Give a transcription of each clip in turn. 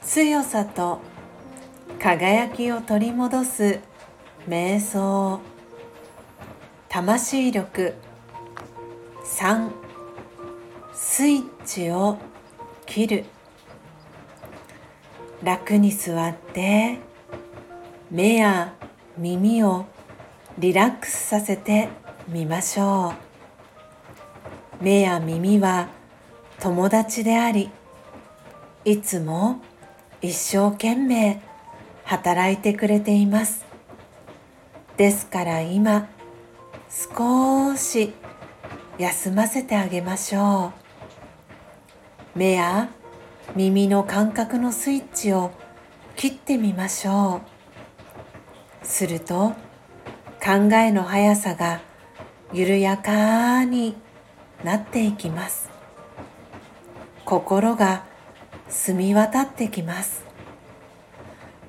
強さと輝きを取り戻す瞑想。魂力3スイッチを切る。楽に座って目や耳をリラックスさせてみましょう。目や耳は友達でありいつも一生懸命働いてくれています。ですから今少し休ませてあげましょう。目や耳の感覚のスイッチを切ってみましょう。すると考えの速さが緩やかになっていきます。心が澄み渡ってきます。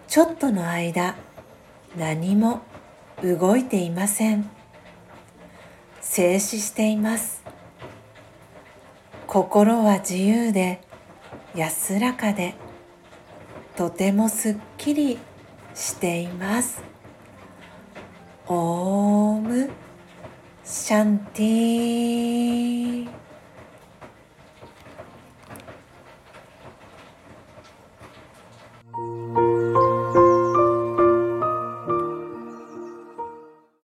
ちょっとの間何も動いていません。静止しています。心は自由で安らかでとてもすっきりしています。オーシャンティー。